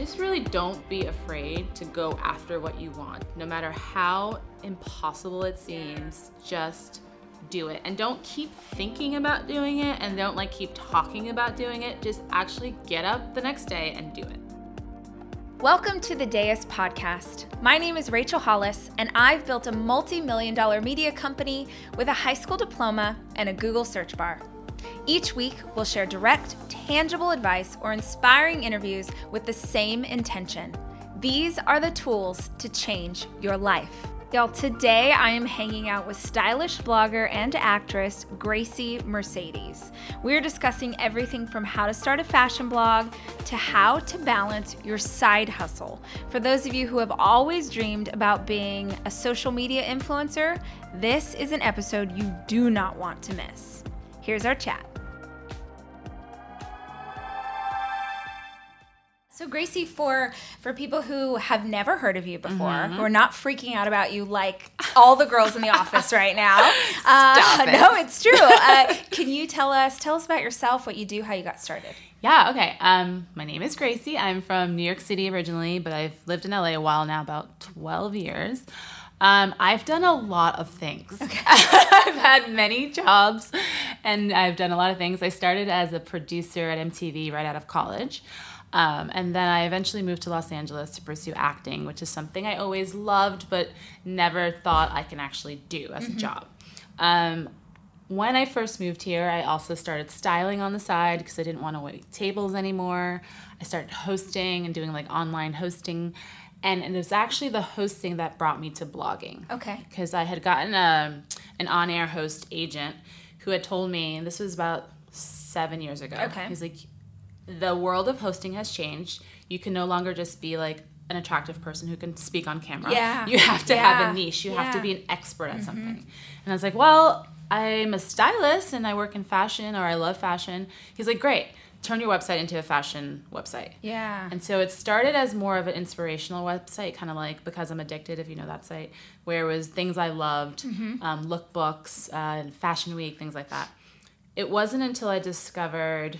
just really don't be afraid to go after what you want. No matter how impossible it seems, just do it. And don't keep thinking about doing it and don't like keep talking about doing it. Just actually get up the next day and do it. Welcome to the Deus podcast. My name is Rachel Hollis, and I've built a multi million dollar media company with a high school diploma and a Google search bar. Each week, we'll share direct, tangible advice or inspiring interviews with the same intention. These are the tools to change your life. Y'all, today I am hanging out with stylish blogger and actress Grasie Mercedes. We're discussing everything from how to start a fashion blog to how to balance your side hustle. For those of you who have always dreamed about being a social media influencer, this is an episode you do not want to miss. Here's our chat. So Grasie, for for people who have never heard of you before, mm-hmm. who are not freaking out about you like all the girls in the office right now, uh, it. no, it's true. Uh, can you tell us tell us about yourself, what you do, how you got started? Yeah, okay. Um, my name is Grasie. I'm from New York City originally, but I've lived in LA a while now, about 12 years. Um, I've done a lot of things. Okay. I've had many jobs and I've done a lot of things. I started as a producer at MTV right out of college. Um, and then I eventually moved to Los Angeles to pursue acting, which is something I always loved but never thought I can actually do as mm-hmm. a job. Um, when I first moved here, I also started styling on the side because I didn't want to wait tables anymore. I started hosting and doing like online hosting. And it was actually the hosting that brought me to blogging. Okay. Because I had gotten a, an on air host agent who had told me, and this was about seven years ago. Okay. He's like, the world of hosting has changed. You can no longer just be like an attractive person who can speak on camera. Yeah. You have to yeah. have a niche. You yeah. have to be an expert at mm-hmm. something. And I was like, well, I'm a stylist and I work in fashion or I love fashion. He's like, great. Turn your website into a fashion website. Yeah. And so it started as more of an inspirational website, kind of like Because I'm Addicted, if you know that site, where it was things I loved, mm-hmm. um, lookbooks, uh, Fashion Week, things like that. It wasn't until I discovered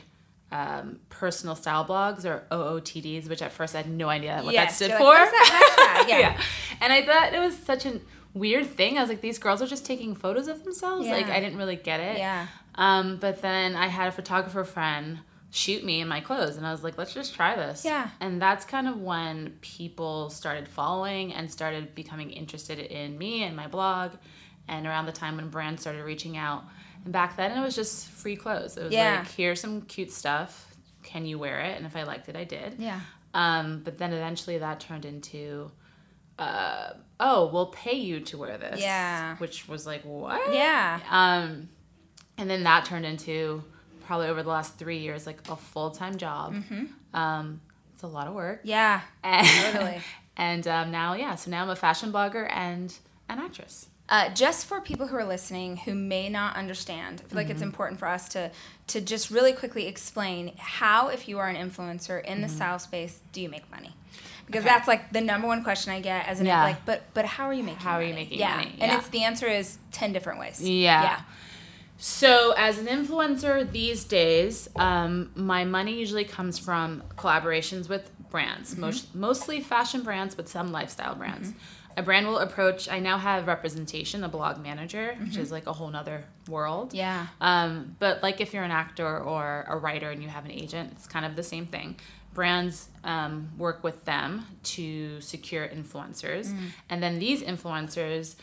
um, personal style blogs or OOTDs, which at first I had no idea what yes, that stood for. Like, that yeah. yeah. And I thought it was such a weird thing. I was like, these girls are just taking photos of themselves. Yeah. Like, I didn't really get it. Yeah. Um, but then I had a photographer friend shoot me in my clothes and I was like, let's just try this. Yeah. And that's kind of when people started following and started becoming interested in me and my blog. And around the time when brands started reaching out, and back then it was just free clothes. It was yeah. like, here's some cute stuff. Can you wear it? And if I liked it, I did. Yeah. Um, but then eventually that turned into, uh, oh, we'll pay you to wear this. Yeah. Which was like, what? Yeah. Um, and then that turned into probably over the last three years, like a full time job. Mm-hmm. Um, it's a lot of work. Yeah. And, totally. And um, now, yeah, so now I'm a fashion blogger and an actress. Uh, just for people who are listening who may not understand, I feel like mm-hmm. it's important for us to to just really quickly explain how, if you are an influencer in mm-hmm. the style space, do you make money? Because okay. that's like the number one question I get as an yeah. like, but but how are you making? How money? are you making yeah. money? Yeah, and it's the answer is ten different ways. Yeah. Yeah. So, as an influencer these days, um, my money usually comes from collaborations with brands, mm-hmm. most, mostly fashion brands, but some lifestyle brands. Mm-hmm a brand will approach i now have representation a blog manager mm-hmm. which is like a whole nother world yeah um, but like if you're an actor or a writer and you have an agent it's kind of the same thing brands um, work with them to secure influencers mm. and then these influencers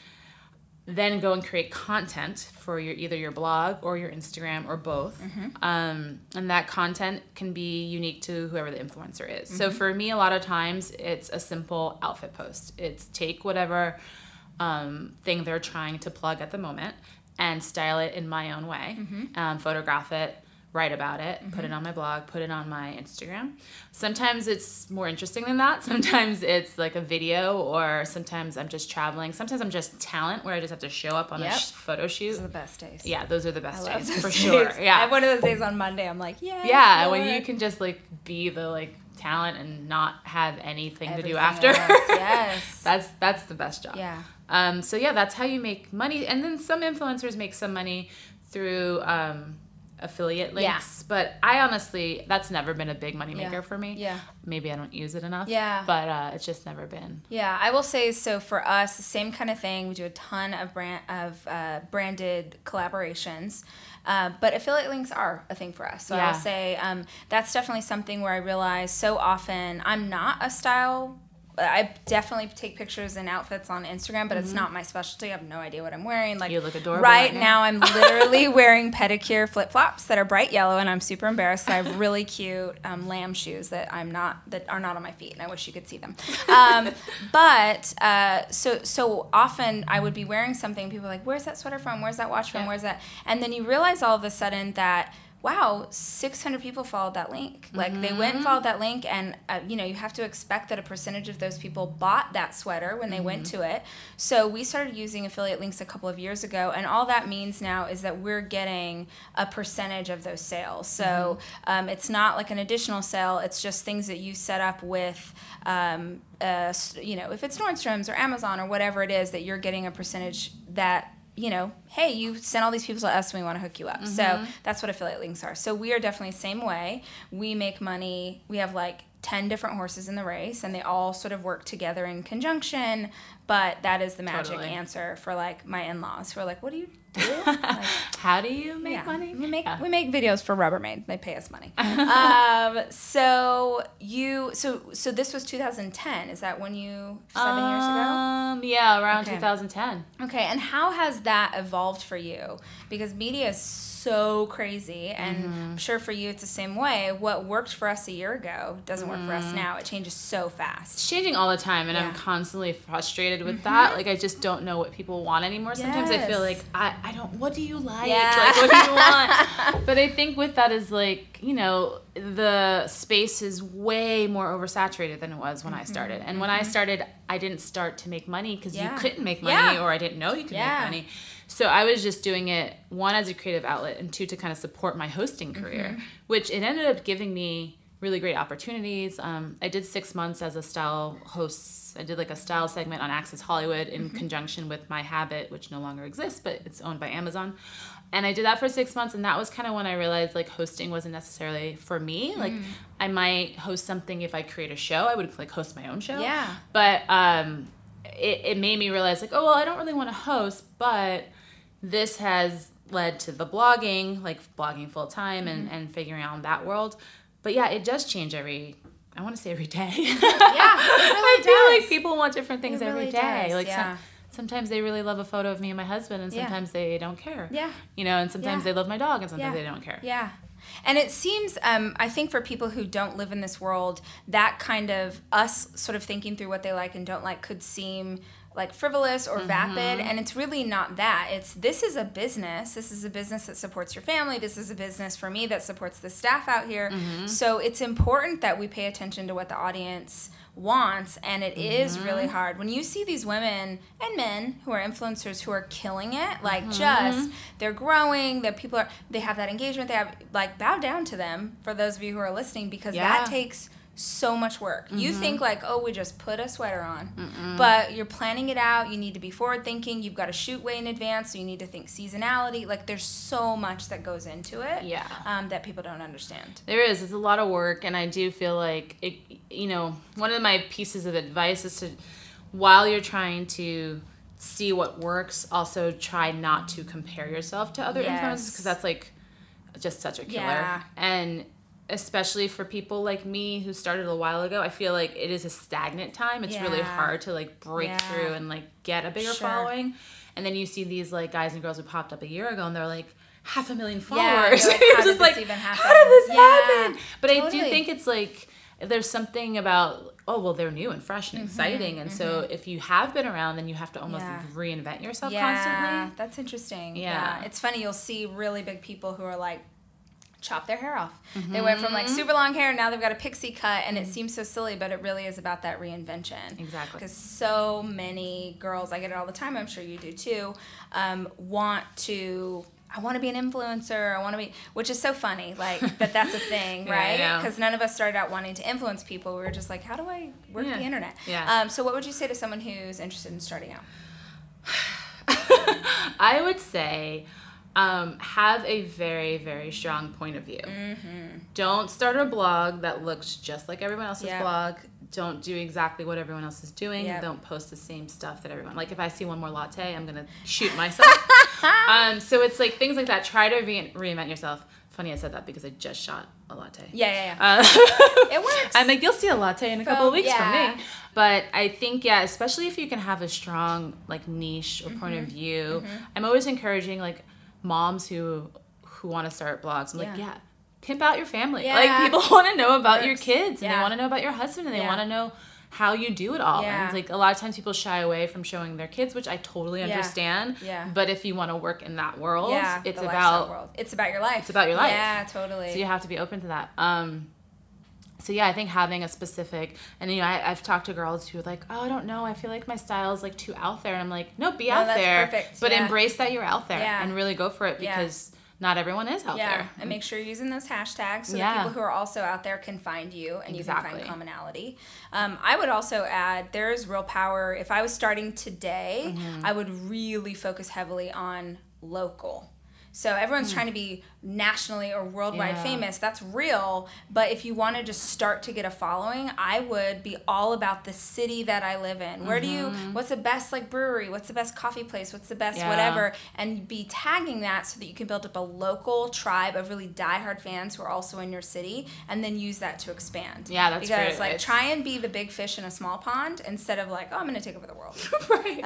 then go and create content for your either your blog or your Instagram or both. Mm-hmm. Um, and that content can be unique to whoever the influencer is. Mm-hmm. So for me, a lot of times it's a simple outfit post. It's take whatever um, thing they're trying to plug at the moment and style it in my own way, mm-hmm. um, photograph it, write about it, mm-hmm. put it mm-hmm. on my blog, put it on my Instagram. Sometimes it's more interesting than that. Sometimes it's like a video, or sometimes I'm just traveling. Sometimes I'm just talent where I just have to show up on yep. a sh- photo shoot. Those are the best days. Yeah, those are the best days for days. sure. Yeah, I have one of those days on Monday. I'm like, yeah. Yeah, Lord. when you can just like be the like talent and not have anything Everything to do after. yes. that's that's the best job. Yeah. Um, so yeah, that's how you make money. And then some influencers make some money through um, affiliate Yeah. links. But I honestly, that's never been a big moneymaker Yeah. for me. Yeah. Maybe I don't use it enough. Yeah. But uh, it's just never been. Yeah, I will say so for us, the same kind of thing. We do a ton of brand of uh, branded collaborations, uh, but affiliate links are a thing for us. So Yeah. I'll say um, that's definitely something where I realize so often I'm not a style. I definitely take pictures and outfits on Instagram, but it's not my specialty. I have no idea what I'm wearing. Like Mm-hmm. You look adorable right right now. now. I'm literally wearing pedicure flip flops that are bright yellow, and I'm super embarrassed. I have really cute um, lamb shoes that I'm not that are not on my feet, and I wish you could see them. Um, but uh, so so often I would be wearing something. People are like, "Where's that sweater from? Where's that watch from? Yeah. Where's that?" And then you realize all of a sudden that. Wow, 600 people followed that link. Like they went and followed that link, and uh, you know you have to expect that a percentage of those people bought that sweater when they went to it. So we started using affiliate links a couple of years ago, and all that means now is that we're getting a percentage of those sales. So um, it's not like an additional sale; it's just things that you set up with, um, uh, you know, if it's Nordstrom's or Amazon or whatever it is, that you're getting a percentage that you know, hey, you sent all these people to us and we want to hook you up. So mm-hmm. that's what affiliate links are. So we are definitely the same way. We make money. We have like 10 different horses in the race and they all sort of work together in conjunction. But that is the magic Totally. answer for like my in laws who are like, what do you do? Like, How do you make yeah. money? We make Yeah. we make videos for Rubbermaid. They pay us money. um, so you so so this was 2010. Is that when you seven years ago? Um, yeah, around Okay. 2010. Okay, and how has that evolved for you? Because media is so crazy, and Mm-hmm. I'm sure for you it's the same way. What worked for us a year ago doesn't work for Mm-hmm. us now. It changes so fast. It's changing all the time, and Yeah. Mm-hmm. I'm constantly frustrated with that. Like, I just don't know what people want anymore. Sometimes I feel like, I, I don't, what do you like? Yeah. Like, what do you want? but I think with that is like, you know, the space is way more oversaturated than it was when I started. And when I started, I didn't start to make money because Mm-hmm. Yeah. you couldn't make money Yeah. or I didn't know you could Yeah. make money. So I was just doing it one as a creative outlet and two to kind of support my hosting career, Mm-hmm. which it ended up giving me really great opportunities. Um, I did six months as a style host. I did like a style segment on Access Hollywood in Mm-hmm. conjunction with MyHabit, which no longer exists, but it's owned by Amazon. And I did that for six months, and that was kind of when I realized like hosting wasn't necessarily for me. Like Mm. I might host something if I create a show. I would like host my own show. Yeah. But um, it, it made me realize like, oh well, I don't really want to host, but this has led to the blogging, like blogging full time Mm-hmm. and, and figuring out that world. But yeah, it does change every I want to say every day. Yeah, really I feel like people want different things It every really day. does, Like yeah. some, sometimes they really love a photo of me and my husband, and Yeah. sometimes they don't care. Yeah. You know, and sometimes Yeah. they love my dog, and sometimes Yeah. they don't care. Yeah. And it seems, um, I think for people who don't live in this world, that kind of us sort of thinking through what they like and don't like could seem like frivolous or vapid. Mm-hmm. And it's really not that. It's this is a business. This is a business that supports your family. This is a business for me that supports the staff out here. Mm-hmm. So it's important that we pay attention to what the audience wants and it is mm-hmm. really hard when you see these women and men who are influencers who are killing it like just they're growing that people are they have that engagement they have like bow down to them for those of you who are listening because Yeah. that takes so much work you think like oh we just put a sweater on but you're planning it out you need to be forward thinking you've got to shoot way in advance so you need to think seasonality like there's so much that goes into it Yeah. um, that people don't understand There is. It's a lot of work, and I do feel like it. You know, one of my pieces of advice is to, while you're trying to see what works, also try not to compare yourself to other Yes. influencers because that's like just such a killer. Yeah. And especially for people like me who started a while ago, I feel like it is a stagnant time. It's really hard to like break Yeah. through and like get a bigger Sure. following. And then you see these like guys and girls who popped up a year ago, and they're like half a million followers. you're like, how just like, how did this Yeah, happen? But I do think it's like there's something about oh well they're new and fresh Mm-hmm, and exciting, and so if you have been around, then you have to almost Yeah. reinvent yourself yeah, constantly. that's interesting. Yeah. It's funny, you'll see really big people who are like, chop their hair off. They went from like super long hair, now they've got a pixie cut, and it seems so silly, but it really is about that reinvention. Exactly. Because so many girls, I get it all the time, I'm sure you do too, um, want to. I want to be an influencer. I want to be, which is so funny, like that. That's a thing, Yeah, right? Because none of us started out wanting to influence people. We were just like, how do I work Yeah. the internet? Yeah. Um, so, what would you say to someone who's interested in starting out? I would say um, have a very very strong point of view. Mm-hmm. Don't start a blog that looks just like everyone else's Yep. blog. Don't do exactly what everyone else is doing. Yep. Don't post the same stuff that everyone. Like if I see one more latte, I'm gonna shoot myself. um, so it's like things like that. Try to re- reinvent yourself. Funny I said that because I just shot a latte. Yeah, yeah, yeah. Uh, It works. I'm like, you'll see a latte in a couple Well, of weeks yeah. from me. But I think, yeah, especially if you can have a strong like niche or point Mm-hmm. of view. I'm always encouraging like moms who who want to start blogs. I'm like, Yeah. yeah, pimp out your family. Yeah. Like people want to know about your kids and Yeah. they want to know about your husband and they Yeah. want to know how you do it all. Yeah. And like a lot of times people shy away from showing their kids, which I totally understand. Yeah. But if you want to work in that world, yeah, it's about world. It's about your life. It's about your life. Yeah, totally. so you have to be open to that. Um, so yeah, I think having a specific, and you know, I, I've talked to girls who are like, oh, I don't know, I feel like my style is like too out there, and I'm like, no, be No, out that's there, perfect. but Yeah. embrace that you're out there Yeah. and really go for it Yeah. because not everyone is out yeah, there. and make sure you're using those hashtags so Yeah. that people who are also out there can find you and you can find commonality. Um, I would also add there is real power. If I was starting today, Mm-hmm. I would really focus heavily on local. So everyone's trying to be nationally or worldwide. Yeah. famous. That's real. But if you want to just start to get a following, I would be all about the city that I live in. Where do you? What's the best like brewery? What's the best coffee place? What's the best Mm-hmm. Yeah. whatever? And be tagging that so that you can build up a local tribe of really diehard fans who are also in your city, and then use that to expand. Yeah, that's because great like advice. try and be the big fish in a small pond instead of like oh I'm gonna take over the world. right.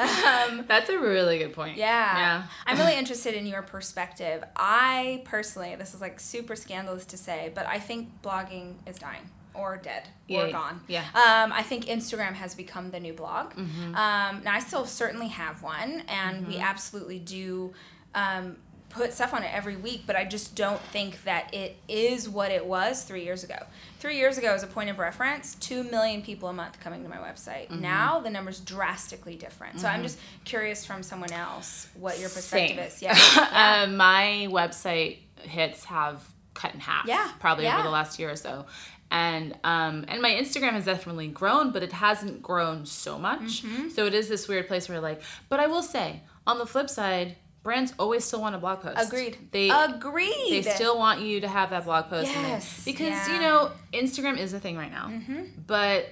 Um, That's a really good point. yeah. Yeah. I'm really interested in your perspective. I personally, this is like super scandalous to say, but I think blogging is dying or dead or Yeah, gone. yeah. Um, I think Instagram has become the new blog. Mm-hmm. Um, now, I still certainly have one, and we absolutely do. Um, put stuff on it every week but i just don't think that it is what it was three years ago three years ago as a point of reference 2 million people a month coming to my website Mm-hmm. now the number's drastically different so i'm just curious from someone else what your perspective Same. is yeah, yeah. um, my website hits have cut in half. Yeah, Probably yeah. over the last year or so. And um, and my Instagram has definitely grown, but it hasn't grown so much. Mm-hmm. So it is this weird place where like, but I will say, on the flip side, brands always still want a blog post. agreed They agreed they still want you to have that blog post. Yes, because yeah. Mm-hmm. you know Instagram is a thing right now, but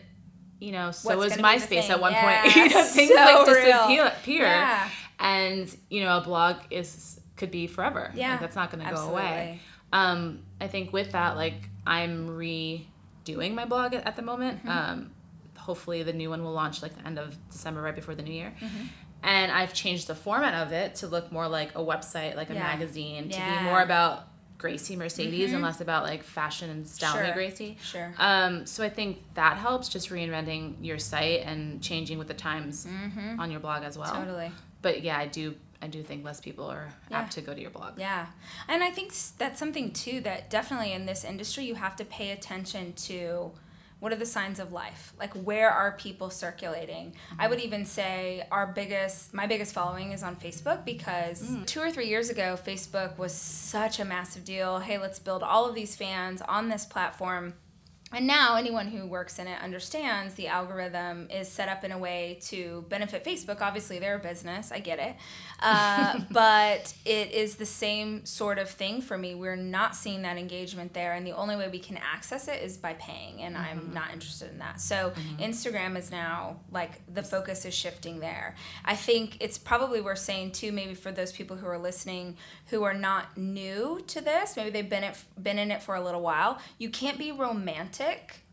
you know so What's is MySpace at one Yeah, point. you know, things so like real. disappear, Yeah. and you know a blog is could be forever. Yeah, like, that's not going to go away. Um, I think with that, like I'm redoing my blog at, at the moment. Mm-hmm. Um, hopefully the new one will launch like the end of December, right before the new year. Mm-hmm. And I've changed the format of it to look more like a website, like a Yeah. magazine, to Yeah. Mm-hmm. be more about Grasie Mercedes and less about like fashion and style Sure. Grasie. Sure. Um, so I think that helps just reinventing your site and changing with the times on your blog as well. Mm-hmm. totally But yeah, I do I do think less people are Yeah. apt to go to your blog. Yeah. And I think that's something too that definitely in this industry you have to pay attention to what are the signs of life? Like where are people circulating? I would even say our biggest my biggest following is on Facebook because mm. 2 or 3 years ago Facebook was such a massive deal. Hey, let's build all of these fans on this platform. And now anyone who works in it understands the algorithm is set up in a way to benefit Facebook. Obviously, they're a business. I get it. Uh, but it is the same sort of thing for me. We're not seeing that engagement there. And the only way we can access it is by paying. And I'm not interested in that. So Instagram is now like the focus is shifting there. I think it's probably worth saying too, maybe for those people who are listening who are not new to this, maybe they've been, it, been in it for a little while, you can't be romantic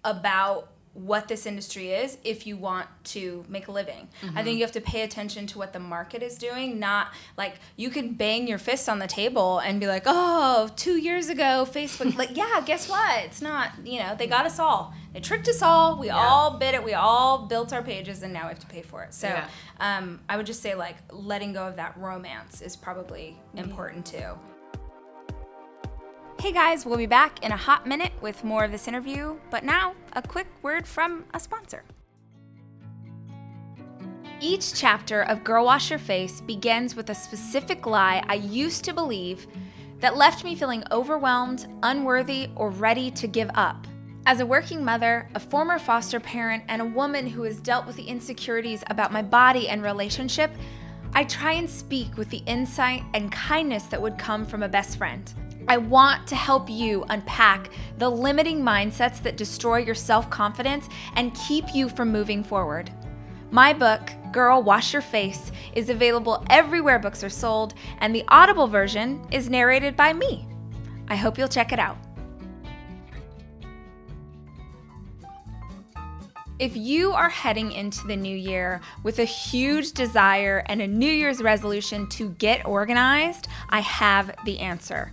about what this industry is if you want to make a living. I think you have to pay attention to what the market is doing, not like you can bang your fist on the table and be like, oh, two years ago, Facebook, like, yeah, guess what? It's not, you know, they got us all. They tricked us all. We all bid it. We all built our pages and now we have to pay for it. So Yeah. um, I would just say, like, letting go of that romance is probably important too. Hey guys, we'll be back in a hot minute with more of this interview, but now a quick word from a sponsor. Each chapter of Girl Wash Your Face begins with a specific lie I used to believe that left me feeling overwhelmed, unworthy, or ready to give up. As a working mother, a former foster parent, and a woman who has dealt with the insecurities about my body and relationship, I try and speak with the insight and kindness that would come from a best friend. I want to help you unpack the limiting mindsets that destroy your self confidence and keep you from moving forward. My book, Girl Wash Your Face, is available everywhere books are sold, and the Audible version is narrated by me. I hope you'll check it out. If you are heading into the new year with a huge desire and a New Year's resolution to get organized, I have the answer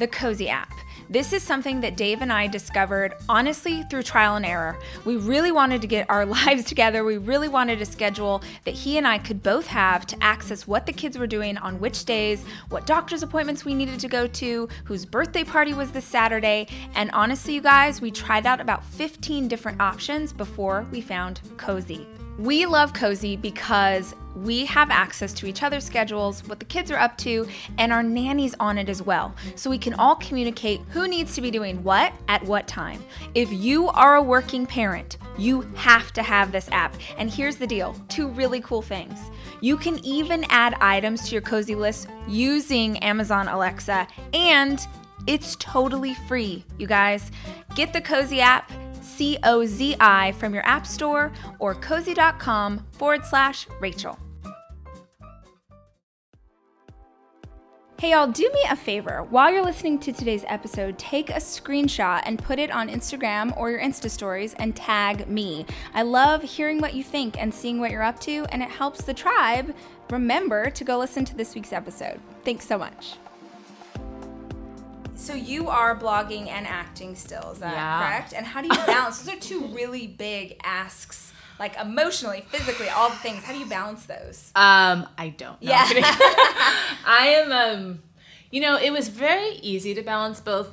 the Cozi app. This is something that Dave and I discovered honestly through trial and error. We really wanted to get our lives together. We really wanted a schedule that he and I could both have to access what the kids were doing on which days, what doctor's appointments we needed to go to, whose birthday party was this Saturday. And honestly, you guys, we tried out about 15 different options before we found Cozi. We love Cozi because we have access to each other's schedules, what the kids are up to, and our nannies on it as well. So we can all communicate who needs to be doing what at what time. If you are a working parent, you have to have this app. And here's the deal two really cool things. You can even add items to your Cozi list using Amazon Alexa, and it's totally free, you guys. Get the Cozi app C O Z I from your App Store or cozi.com forward slash Rachel. Hey, y'all, do me a favor. While you're listening to today's episode, take a screenshot and put it on Instagram or your Insta stories and tag me. I love hearing what you think and seeing what you're up to, and it helps the tribe remember to go listen to this week's episode. Thanks so much. So you are blogging and acting still, is that Yeah. correct? And how do you balance? Those are two really big asks, like emotionally, physically, all the things. How do you balance those? Um, I don't. Yeah. I am. Um, you know, it was very easy to balance both.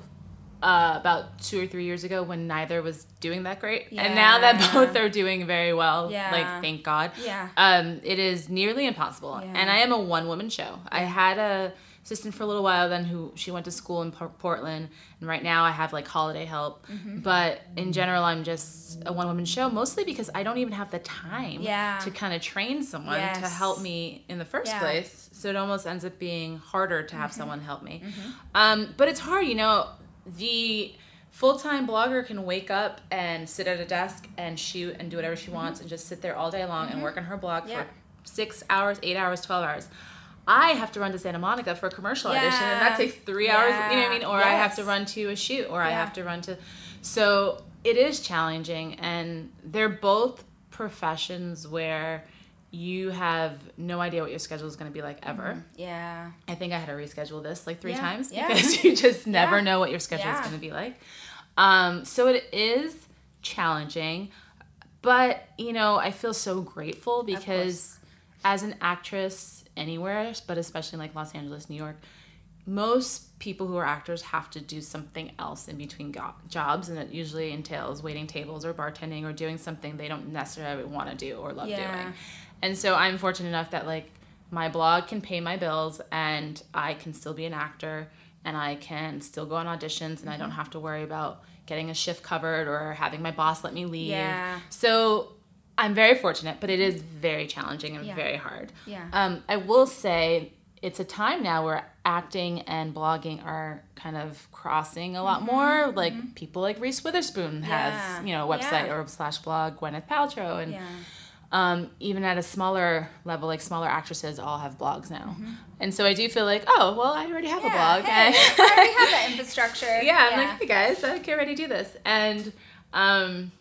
Uh, about two or three years ago, when neither was doing that great, and now that both are doing very well, Yeah. like thank God. Yeah. Um, it is nearly impossible, Yeah. and I am a one woman show. I had a assistant for a little while then who she went to school in Por- Portland, and right now I have like holiday help. Mm-hmm. But in general, I'm just a one woman show, mostly because I don't even have the time Yeah. to kind of train someone to help me in the first Yeah. place. So it almost ends up being harder to have someone help me. Um, but it's hard, you know, the full time blogger can wake up and sit at a desk and shoot and do whatever she wants and just sit there all day long and work on her blog Yeah. for six hours, eight hours, 12 hours. I have to run to Santa Monica for a commercial audition, and that takes three hours. You know what I mean? Or I have to run to a shoot, or I have to run to. So it is challenging, and they're both professions where you have no idea what your schedule is going to be like ever. Yeah. I think I had to reschedule this like three Yeah, times yeah. because you just never Yeah. know what your schedule is going to be like. Um, so it is challenging, but you know, I feel so grateful because as an actress anywhere, but especially like Los Angeles, New York, most people who are actors have to do something else in between go- jobs, and it usually entails waiting tables or bartending or doing something they don't necessarily want to do or love Yeah. doing. And so I'm fortunate enough that like my blog can pay my bills and I can still be an actor and I can still go on auditions and I Mm-hmm. don't have to worry about getting a shift covered or having my boss let me leave. Yeah. So I'm very fortunate, but it is very challenging and Yeah. very hard. Yeah. Um, I will say it's a time now where acting and blogging are kind of crossing a lot more. Like people like Reese Witherspoon Mm-hmm. Yeah. has, you know, a website Yeah. or slash blog, Gwyneth Paltrow, and um, even at a smaller level, like smaller actresses all have blogs now. Mm-hmm. And so I do feel like, oh, well, I already have a blog. Hey, I already have that infrastructure. yeah, I'm like, hey guys, I get ready to do this. And um,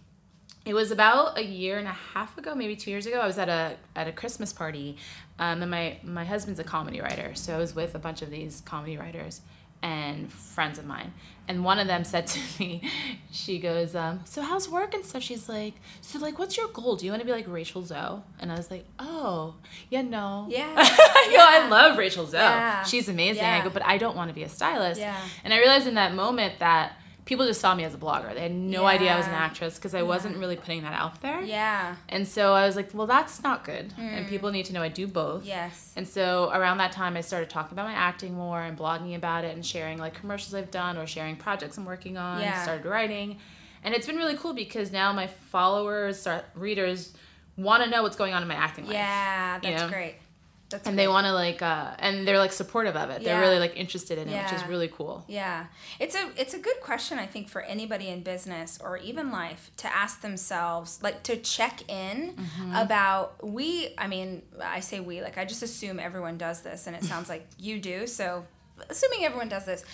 it was about a year and a half ago, maybe two years ago. I was at a at a Christmas party, um, and my my husband's a comedy writer, so I was with a bunch of these comedy writers and friends of mine. And one of them said to me, she goes, um, "So how's work and stuff?" She's like, "So like, what's your goal? Do you want to be like Rachel Zoe?" And I was like, "Oh, yeah, no, Yeah. Yo, I love Rachel Zoe. Yeah. She's amazing. Yeah. I go, but I don't want to be a stylist. Yeah. And I realized in that moment that people just saw me as a blogger. They had no idea I was an actress because I wasn't really putting that out there. Yeah. And so I was like, well, that's not good. Mm. And people need to know I do both. Yes. And so around that time, I started talking about my acting more and blogging about it and sharing like commercials I've done or sharing projects I'm working on. Yeah. Started writing. And it's been really cool because now my followers, readers, want to know what's going on in my acting life. Yeah, you that's know? great. That's and great. they want to like uh and they're like supportive of it they're really like interested in it which is really cool Yeah. It's a it's a good question I think for anybody in business or even life to ask themselves like to check in Mm-hmm. about we I mean I say we like I just assume everyone does this and it sounds like you do so assuming everyone does this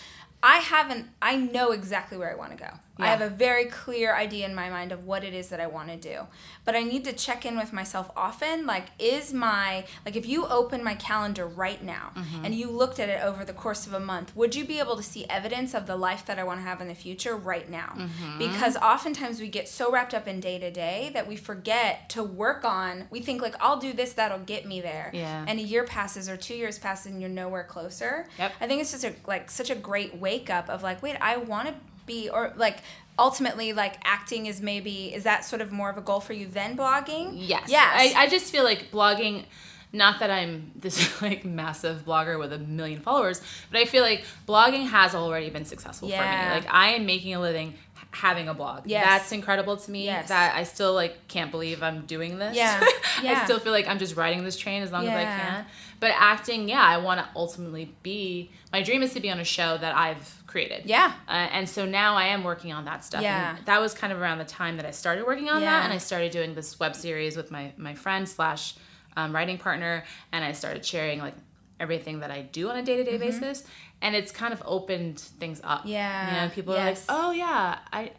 I haven't I know exactly where I want to go. I have a very clear idea in my mind of what it is that I want to do. But I need to check in with myself often like is my like if you open my calendar right now Mm-hmm. and you looked at it over the course of a month, would you be able to see evidence of the life that I want to have in the future right now? Mm-hmm. Because oftentimes we get so wrapped up in day to day that we forget to work on. We think like I'll do this that'll get me there. Yeah. And a year passes or 2 years passes and you're nowhere closer. Yep. I think it's just a, like such a great wake up of like, wait, I want to be or like ultimately like acting is maybe is that sort of more of a goal for you than blogging? Yes. Yes. I, I just feel like blogging, not that I'm this like massive blogger with a million followers, but I feel like blogging has already been successful for me. Like I am making a living having a blog. Yes. That's incredible to me. Yes. That I still like can't believe I'm doing this. Yeah. Yeah. I still feel like I'm just riding this train as long as I can. But acting, yeah, I want to ultimately be. My dream is to be on a show that I've created. Yeah. Uh, and so now I am working on that stuff. Yeah. And that was kind of around the time that I started working on Yeah. that, and I started doing this web series with my my friend slash um, writing partner, and I started sharing like everything that I do on a day to day basis, and it's kind of opened things up. Yeah. you know, people Yes. are like, oh yeah, I.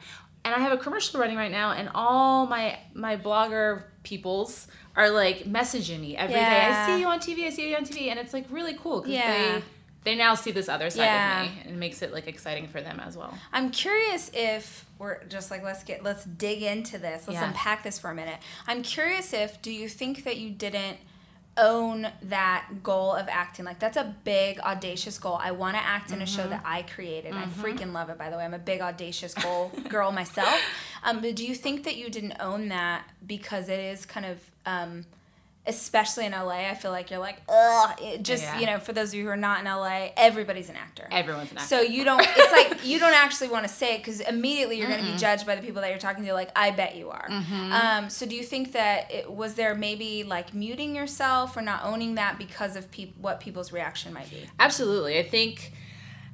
And I have a commercial running right now, and all my my blogger peoples are like messaging me every day. Yeah. I see you on TV. I see you on TV, and it's like really cool because Yeah. they they now see this other side Yeah. of me, and it makes it like exciting for them as well. I'm curious if we're just like let's get let's dig into this. Let's unpack this for a minute. I'm curious if do you think that you didn't own that goal of acting. Like that's a big audacious goal. I want to act in a Mm-hmm. show that i created. I freaking love it by the way. I'm a big audacious goal girl myself. Um, but do you think that you didn't own that because it is kind of um, especially in la i feel like you're like ugh it just Yeah. you know for those of you who are not in la everybody's an actor Everyone's an actor. so you don't. It's like you don't actually want to say it because immediately you're going to be judged by the people that you're talking to. Like I bet you are. Mm-hmm. Um, so do you think that it was there maybe like muting yourself or not owning that because of peop- what people's reaction might be? Absolutely. I think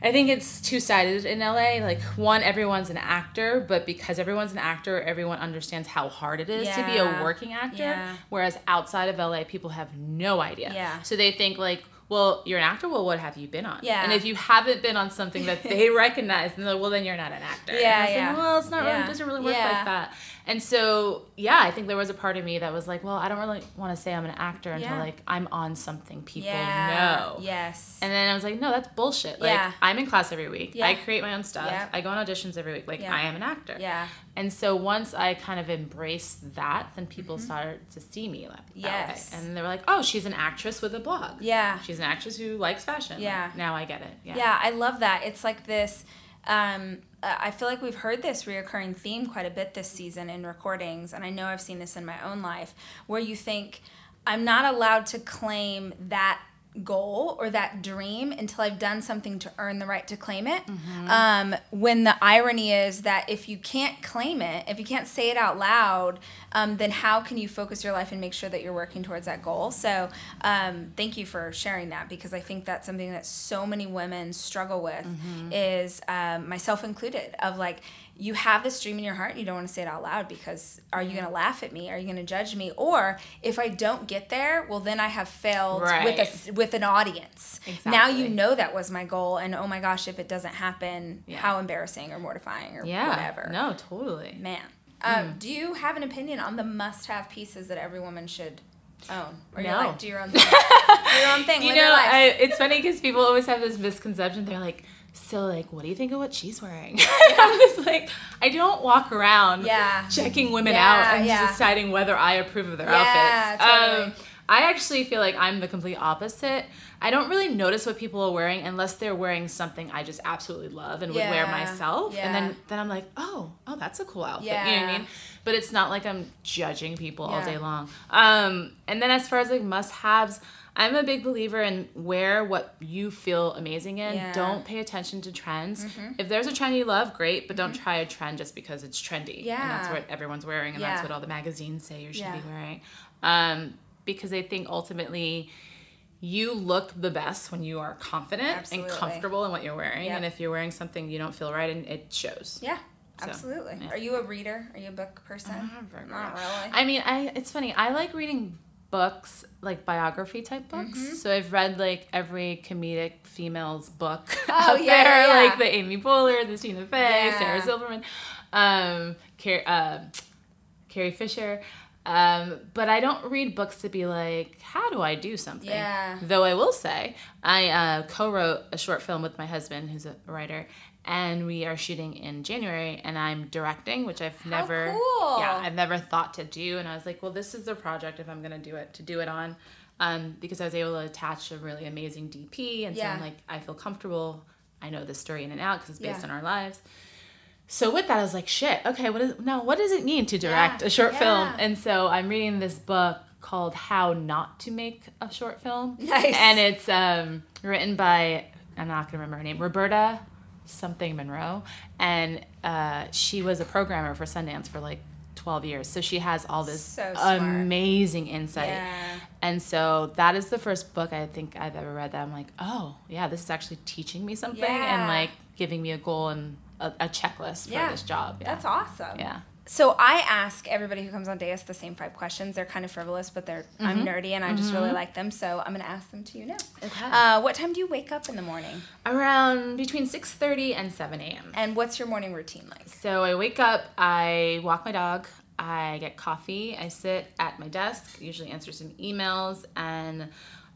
I think it's two sided in LA. Like one, everyone's an actor, but because everyone's an actor, everyone understands how hard it is to be a working actor. Yeah. Whereas outside of LA, people have no idea. Yeah. So they think like, well, you're an actor. Well, what have you been on? Yeah. And if you haven't been on something that they recognize, then like, well, then you're not an actor. Yeah, I was like, yeah. well, it's not really. Yeah. It doesn't really work Yeah. like that. And so, yeah, I think there was a part of me that was like, well, I don't really want to say I'm an actor until Yeah. like I'm on something people yeah. know. Yes. And then I was like, no, that's bullshit. Like, Yeah. I'm in class every week. Yeah. I create my own stuff. Yeah. I go on auditions every week. Like. I am an actor. yeah. And so once I kind of embraced that, then people started to see me Mm-hmm. Yes. And they were like, oh, she's an actress with a blog. Yeah. She's an actress who likes fashion. Yeah. Like, now I get it. Yeah. Yeah, I love that. It's like this. Um, I feel like we've heard this reoccurring theme quite a bit this season in recordings, and I know I've seen this in my own life, where you think, I'm not allowed to claim that goal or that dream until I've done something to earn the right to claim it. Um, when the irony is that if you can't claim it, if you can't say it out loud, um, then how can you focus your life and make sure that you're working towards that goal? So, um, thank you for sharing that because I think that's something that so many women struggle with, is um, myself included, of like, you have this dream in your heart and you don't want to say it out loud because are you going to laugh at me? Are you going to judge me? Or if I don't get there, well, then I have failed with a with an audience. Now you know that was my goal, and oh my gosh, if it doesn't happen, Yeah. how embarrassing or mortifying or Yeah. whatever. No, totally. Man, um, do you have an opinion on the must-have pieces that every woman should own, or you're No. like do your own thing, do your own thing, You know. I, it's funny because people always have this misconception. They're like, so like, what do you think of what she's wearing? I'm just like, I don't walk around Yeah. checking women Yeah, out and yeah. deciding whether I approve of their outfits. totally. Um, I actually feel like I'm the complete opposite. I don't really notice what people are wearing unless they're wearing something I just absolutely love and would wear myself. And then, then I'm like, oh, oh, that's a cool outfit. You know what I mean? But it's not like I'm judging people all day long. Um, and then as far as like must haves, I'm a big believer in wear what you feel amazing in. Yeah. Mm-hmm. Don't pay attention to trends. If there's a trend you love, great, but don't try a trend just because it's trendy. And that's what everyone's wearing, and Yeah. that's what all the magazines say you should Yeah. be wearing. Um, because I think ultimately you look the best when you are confident Absolutely. and comfortable in what you're wearing. Yep. And if you're wearing something you don't feel right, and it shows. Yeah, So, absolutely. yeah. Are you a reader? Are you a book person? Not really. I mean, I it's funny. I like reading books like biography type books. Mm-hmm. So I've read like every comedic female's book Oh, out yeah, there, yeah. like the Amy Poehler, the Tina Fey, Yeah. Sarah Silverman, um, Car- uh, Carrie Fisher. Um, but I don't read books to be like, how do I do something? Yeah. Though I will say, I uh, co-wrote a short film with my husband, who's a writer, and we are shooting in January, and I'm directing, which I've never, cool. yeah, I've never thought to do. And I was like, well, this is the project if I'm gonna do it to do it on, um, because I was able to attach a really amazing DP, and so I'm like, I feel comfortable. I know this story in and out because it's based Yeah. on our lives. So with that, I was like, shit. Okay, what is now? What does it mean to direct Yeah, a short film? And so I'm reading this book called How Not to Make a Short Film. Nice. And it's um, written by I'm not gonna remember her name, Roberta something Munroe, and uh, she was a programmer for Sundance for like 12 years. So she has all this So amazing insight. Yeah. And so that is the first book I think I've ever read that I'm like, oh yeah, this is actually teaching me something Yeah. and like giving me a goal and a, a checklist for Yeah. this job. Yeah. That's awesome. Yeah. So I ask everybody who comes on Deus the same five questions. They're kind of frivolous, but they're Mm-hmm. I'm nerdy and I just really like them. So I'm gonna ask them to you now. Okay. Uh, what time do you wake up in the morning? Around between 6:30 and 7 a.m. And what's your morning routine like? So I wake up, I walk my dog, I get coffee, I sit at my desk, usually answer some emails, and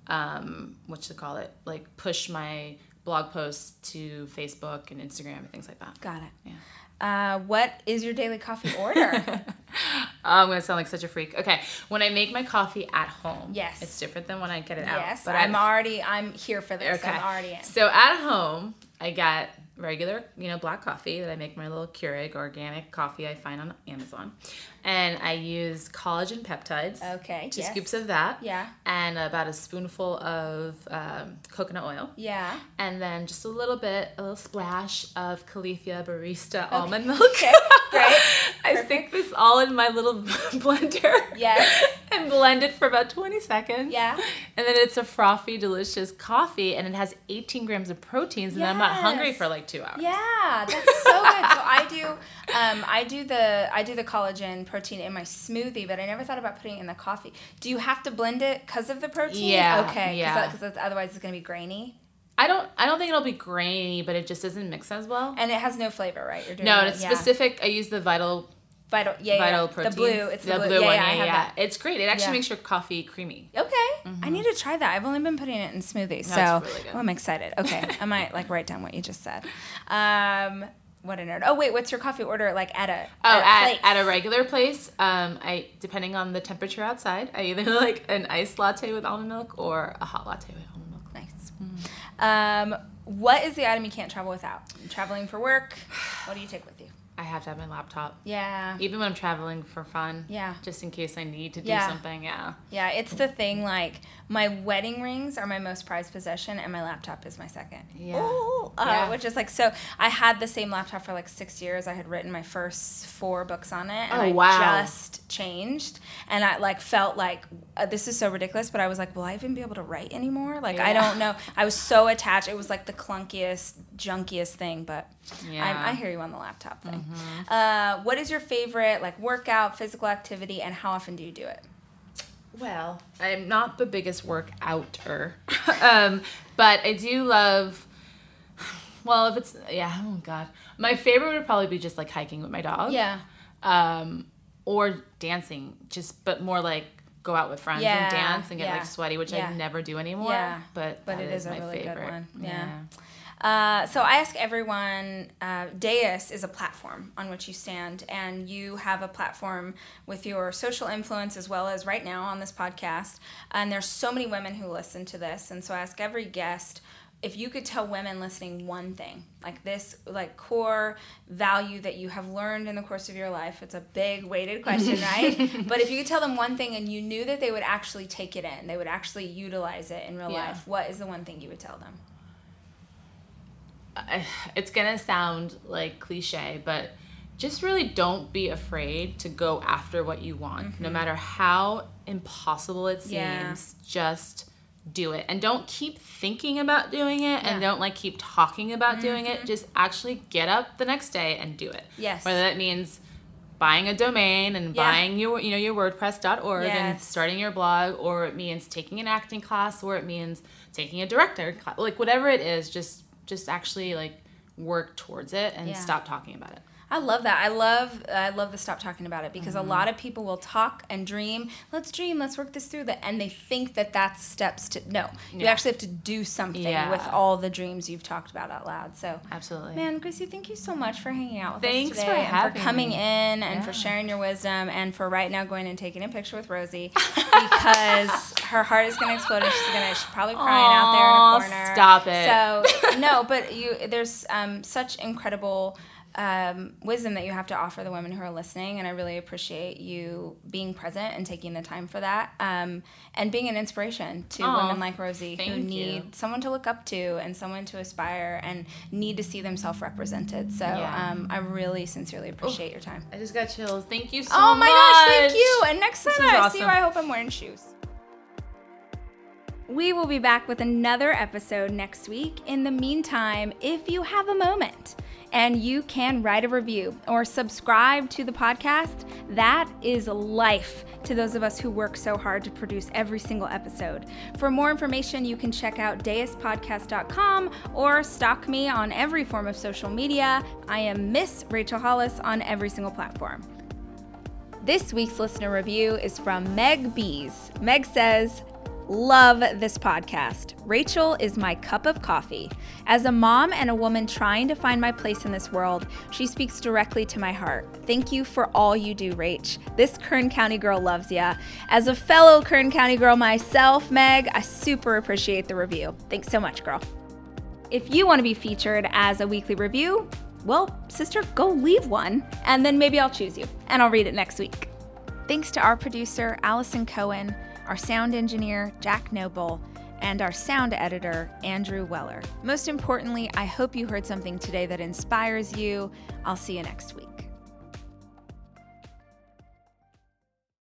um, what to call it, like push my blog posts to Facebook and Instagram and things like that. Got it. Yeah. Uh, what is your daily coffee order? Oh, I'm gonna sound like such a freak. Okay, when I make my coffee at home, Yes. it's different than when I get it out. yes, But I'm at- already I'm here for this. I'm already in. So at home, I get regular, you know, black coffee that I make my little Keurig organic coffee I find on Amazon, and I use collagen peptides. Okay. Two yes. scoops of that. Yeah. And about a spoonful of um, coconut oil. Yeah. And then just a little bit, a little splash of Califia Barista almond milk. Okay, great. I stick this all in my little blender. Yes. And blend it for about 20 seconds. Yeah. And then it's a frothy, delicious coffee, and it has 18 grams of proteins, and then I'm not hungry for like two hours. Yeah, that's so good. So I do, um, I do the I do the collagen protein in my smoothie, but I never thought about putting it in the coffee. Do you have to blend it because of the protein? Yeah, Okay. yeah. Because otherwise it's gonna be grainy, I don't, I don't think it'll be grainy, but it just doesn't mix as well. and it has no flavor, right? You're doing No, it- it's yeah. specific. I use the Vital Vital. Yeah, Vital yeah. protein. The blue. It's the, blue. yeah, one. yeah, I Yeah, have yeah. that. It's great. It actually makes your coffee creamy. Okay, I need to try that. I've only been putting it in smoothies, so No, really good. oh, I'm excited. Okay, I might like write down what you just said. Um, what a nerd. Oh wait, what's your coffee order like at a Oh, at a at, at a regular place, um, I depending on the temperature outside, I either like an iced latte with almond milk or a hot latte with almond milk. Nice. Um, what is the item you can't travel without? Traveling for work. What do you take with you? I have to have my laptop, Yeah. even when I'm traveling for fun. Yeah. Just in case I need to do Yeah. something. Yeah. Yeah, it's the thing like my wedding rings are my most prized possession and my laptop is my second. Yeah. Ooh, uh, Yeah. Which is like so I had the same laptop for like 6 years. I had written my first 4 books on it and Oh, I wow. just changed and I like felt like uh, this is so ridiculous but I was like will I even be able to write anymore? Like I don't know. I was so attached. It was like the clunkiest, junkiest thing, but Yeah. I, I hear you on the laptop thing. Uh, what is your favorite like workout, physical activity and how often do you do it? Well, I'm not the biggest workouter, um, but I do love. Well, if it's yeah, oh god, my favorite would probably be just like hiking with my dog. Yeah. Um, or dancing, just but more like go out with friends Yeah, and dance and get yeah, like sweaty, which yeah. I never do anymore. Yeah, but but it is a my really good favorite. one. Yeah. Uh, so I ask everyone, uh, Deus is a platform on which you stand, and you have a platform with your social influence as well as right now on this podcast. And there's so many women who listen to this, and so I ask every guest if you could tell women listening one thing, like this, like core value that you have learned in the course of your life. It's a big weighted question, right? but if you could tell them one thing and you knew that they would actually take it in, they would actually utilize it in real Yeah. life. What is the one thing you would tell them? I- it's gonna sound like cliche, but just really don't be afraid to go after what you want, no mm-hmm. matter how impossible it seems. Yeah. Just do it and don't keep thinking about doing it and Yeah. don't like keep talking about doing it mm-hmm. just actually get up the next day and do it Yes. whether that means buying a domain and Yeah. buying your you know your wordpress.org and starting your blog or it means taking an acting class or it means taking a director class like whatever it is just just actually like work towards it and Yeah. stop talking about it I love that. I love I love the stop talking about it because Mm-hmm. a lot of people will talk and dream. Let's dream. Let's work this through. That and they think that that's steps to no. You actually have to do something Yeah. with all the dreams you've talked about out loud. So. absolutely Man, Grasie, thank you so much for hanging out with Thanks us for today and for having coming me. in and for sharing your wisdom and for right now going and taking a picture with Rosie because her heart is gonna explode and she's gonna she's probably crying out there in a corner. stop it. So no, but you there's um, such incredible um, wisdom that you have to offer the women who are listening, and I really appreciate you being present and taking the time for that, um, and being an inspiration to Aw, women like Rosie who need you. someone to look up to and someone to aspire and need to see themselves represented. So Yeah. um, I really sincerely appreciate your time. i just got chills thank you so much. oh my much gosh, thank you! And next time I was see you. I hope I'm wearing shoes. We will be back with another episode next week. In the meantime, if you have a moment and you can write a review or subscribe to the podcast, that is life to those of us who work so hard to produce every single episode. For more information, you can check out deispodcast.com or stalk me on every form of social media. I am Miss Rachel Hollis on every single platform. This week's listener review is from Meg Bees. Meg says, Love this podcast. Rachel is my cup of coffee. As a mom and a woman trying to find my place in this world, she speaks directly to my heart. Thank you for all you do, Rach. This Kern County girl loves ya. As a fellow Kern County girl myself, Meg, I super appreciate the review. Thanks so much, girl. If you want to be featured as a weekly review, well, sister, go leave one, and then maybe I'll choose you, and I'll read it next week. Thanks to our producer, Allison Cohen, our sound engineer, Jack Noble, and our sound editor, Andrew Weller. Most importantly, I hope you heard something today that inspires you. I'll see you next week.